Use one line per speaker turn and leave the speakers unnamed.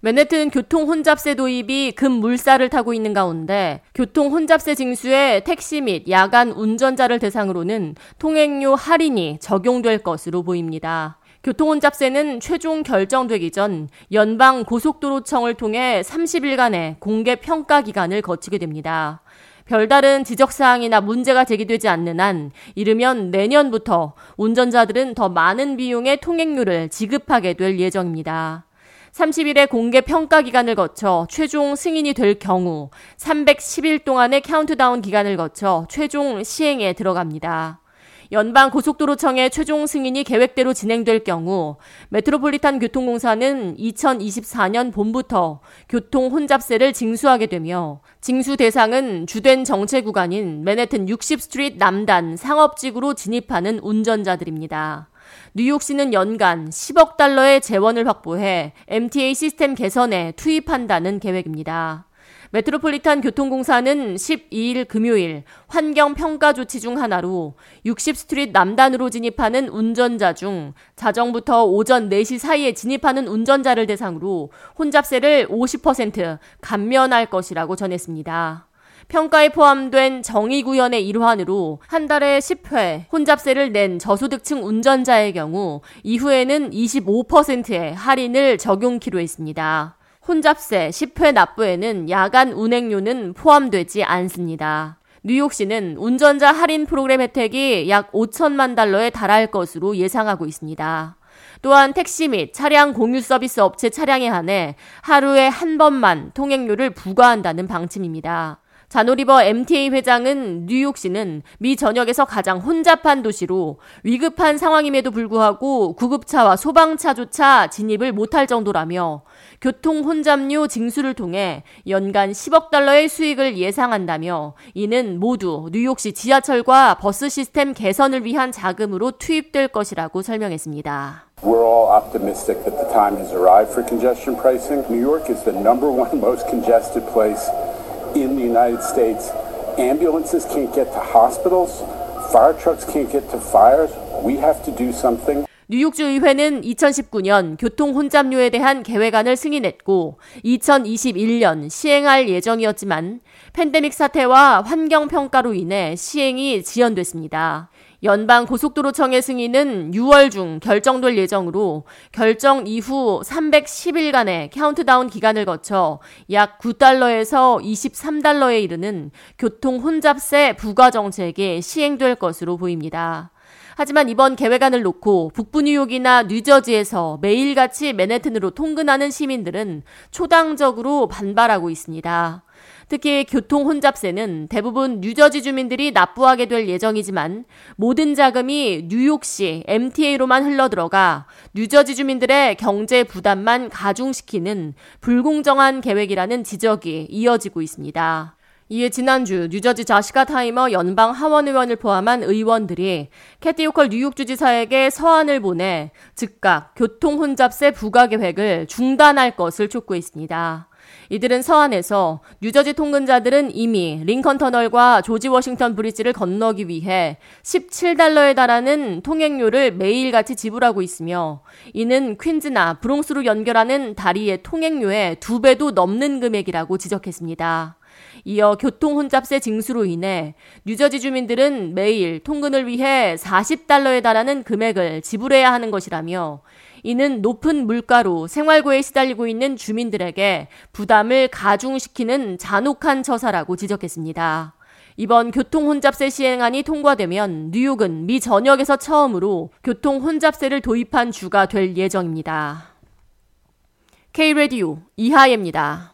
맨해튼 교통 혼잡세 도입이 급물살을 타고 있는 가운데 교통 혼잡세 징수에 택시 및 야간 운전자를 대상으로는 통행료 할인이 적용될 것으로 보입니다. 교통혼잡세는 최종 결정되기 전 연방 고속도로청을 통해 30일간의 공개 평가 기간을 거치게 됩니다. 별다른 지적사항이나 문제가 제기되지 않는 한 이르면 내년부터 운전자들은 더 많은 비용의 통행료를 지급하게 될 예정입니다. 30일의 공개 평가 기간을 거쳐 최종 승인이 될 경우 310일 동안의 카운트다운 기간을 거쳐 최종 시행에 들어갑니다. 연방 고속도로청의 최종 승인이 계획대로 진행될 경우 메트로폴리탄 교통공사는 2024년 봄부터 교통 혼잡세를 징수하게 되며 징수 대상은 주된 정체 구간인 맨해튼 60 Street 남단 상업지구로 진입하는 운전자들입니다. 뉴욕시는 연간 10억 달러의 재원을 확보해 MTA 시스템 개선에 투입한다는 계획입니다. 메트로폴리탄 교통공사는 12일 금요일 환경평가 조치 중 하나로 60스트리트 남단으로 진입하는 운전자 중 자정부터 오전 4시 사이에 진입하는 운전자를 대상으로 혼잡세를 50% 감면할 것이라고 전했습니다. 평가에 포함된 정의 구현의 일환으로 한 달에 10회 혼잡세를 낸 저소득층 운전자의 경우 이후에는 25%의 할인을 적용키로 했습니다. 혼잡세 10회 납부에는 야간 운행료는 포함되지 않습니다. 뉴욕시는 운전자 할인 프로그램 혜택이 약 5천만 달러에 달할 것으로 예상하고 있습니다. 또한 택시 및 차량 공유 서비스 업체 차량에 한해 하루에 한 번만 통행료를 부과한다는 방침입니다. 자노리버 MTA 회장은 뉴욕시는 미 전역에서 가장 혼잡한 도시로 위급한 상황임에도 불구하고 구급차와 소방차조차 진입을 못할 정도라며 교통 혼잡료 징수를 통해 연간 10억 달러의 수익을 예상한다며 이는 모두 뉴욕시 지하철과 버스 시스템 개선을 위한 자금으로 투입될 것이라고 설명했습니다.
We're all optimistic that the time has arrived for congestion pricing. New York is the number one most congested place. In the United States. Ambulances can't get to hospitals. Fire trucks can't get to fires. We have to do something.
뉴욕주 의회는 2019년 교통 혼잡료에 대한 계획안을 승인했고 2021년 시행할 예정이었지만 팬데믹 사태와 환경 평가로 인해 시행이 지연됐습니다. 연방 고속도로청의 승인은 6월 중 결정될 예정으로 결정 이후 310일간의 카운트다운 기간을 거쳐 약 9달러에서 23달러에 이르는 교통 혼잡세 부과 정책이 시행될 것으로 보입니다. 하지만 이번 계획안을 놓고 북부 뉴욕이나 뉴저지에서 매일같이 맨해튼으로 통근하는 시민들은 초당적으로 반발하고 있습니다. 특히 교통 혼잡세는 대부분 뉴저지 주민들이 납부하게 될 예정이지만 모든 자금이 뉴욕시 MTA로만 흘러들어가 뉴저지 주민들의 경제 부담만 가중시키는 불공정한 계획이라는 지적이 이어지고 있습니다. 이에 지난주 뉴저지 조시 갓하이머 연방 하원 의원을 포함한 의원들이 캐시 호컬 뉴욕 주지사에게 서한을 보내 즉각 교통 혼잡세 부과 계획을 중단할 것을 촉구했습니다. 이들은 서안에서 뉴저지 통근자들은 이미 링컨 터널과 조지 워싱턴 브리지를 건너기 위해 17달러에 달하는 통행료를 매일같이 지불하고 있으며 이는 퀸즈나 브롱스로 연결하는 다리의 통행료의 두 배도 넘는 금액이라고 지적했습니다. 이어 교통 혼잡세 징수로 인해 뉴저지 주민들은 매일 통근을 위해 40달러에 달하는 금액을 지불해야 하는 것이라며 이는 높은 물가로 생활고에 시달리고 있는 주민들에게 부담을 가중시키는 잔혹한 처사라고 지적했습니다. 이번 교통 혼잡세 시행안이 통과되면 뉴욕은 미 전역에서 처음으로 교통 혼잡세를 도입한 주가 될 예정입니다. K-Radio 이하예입니다.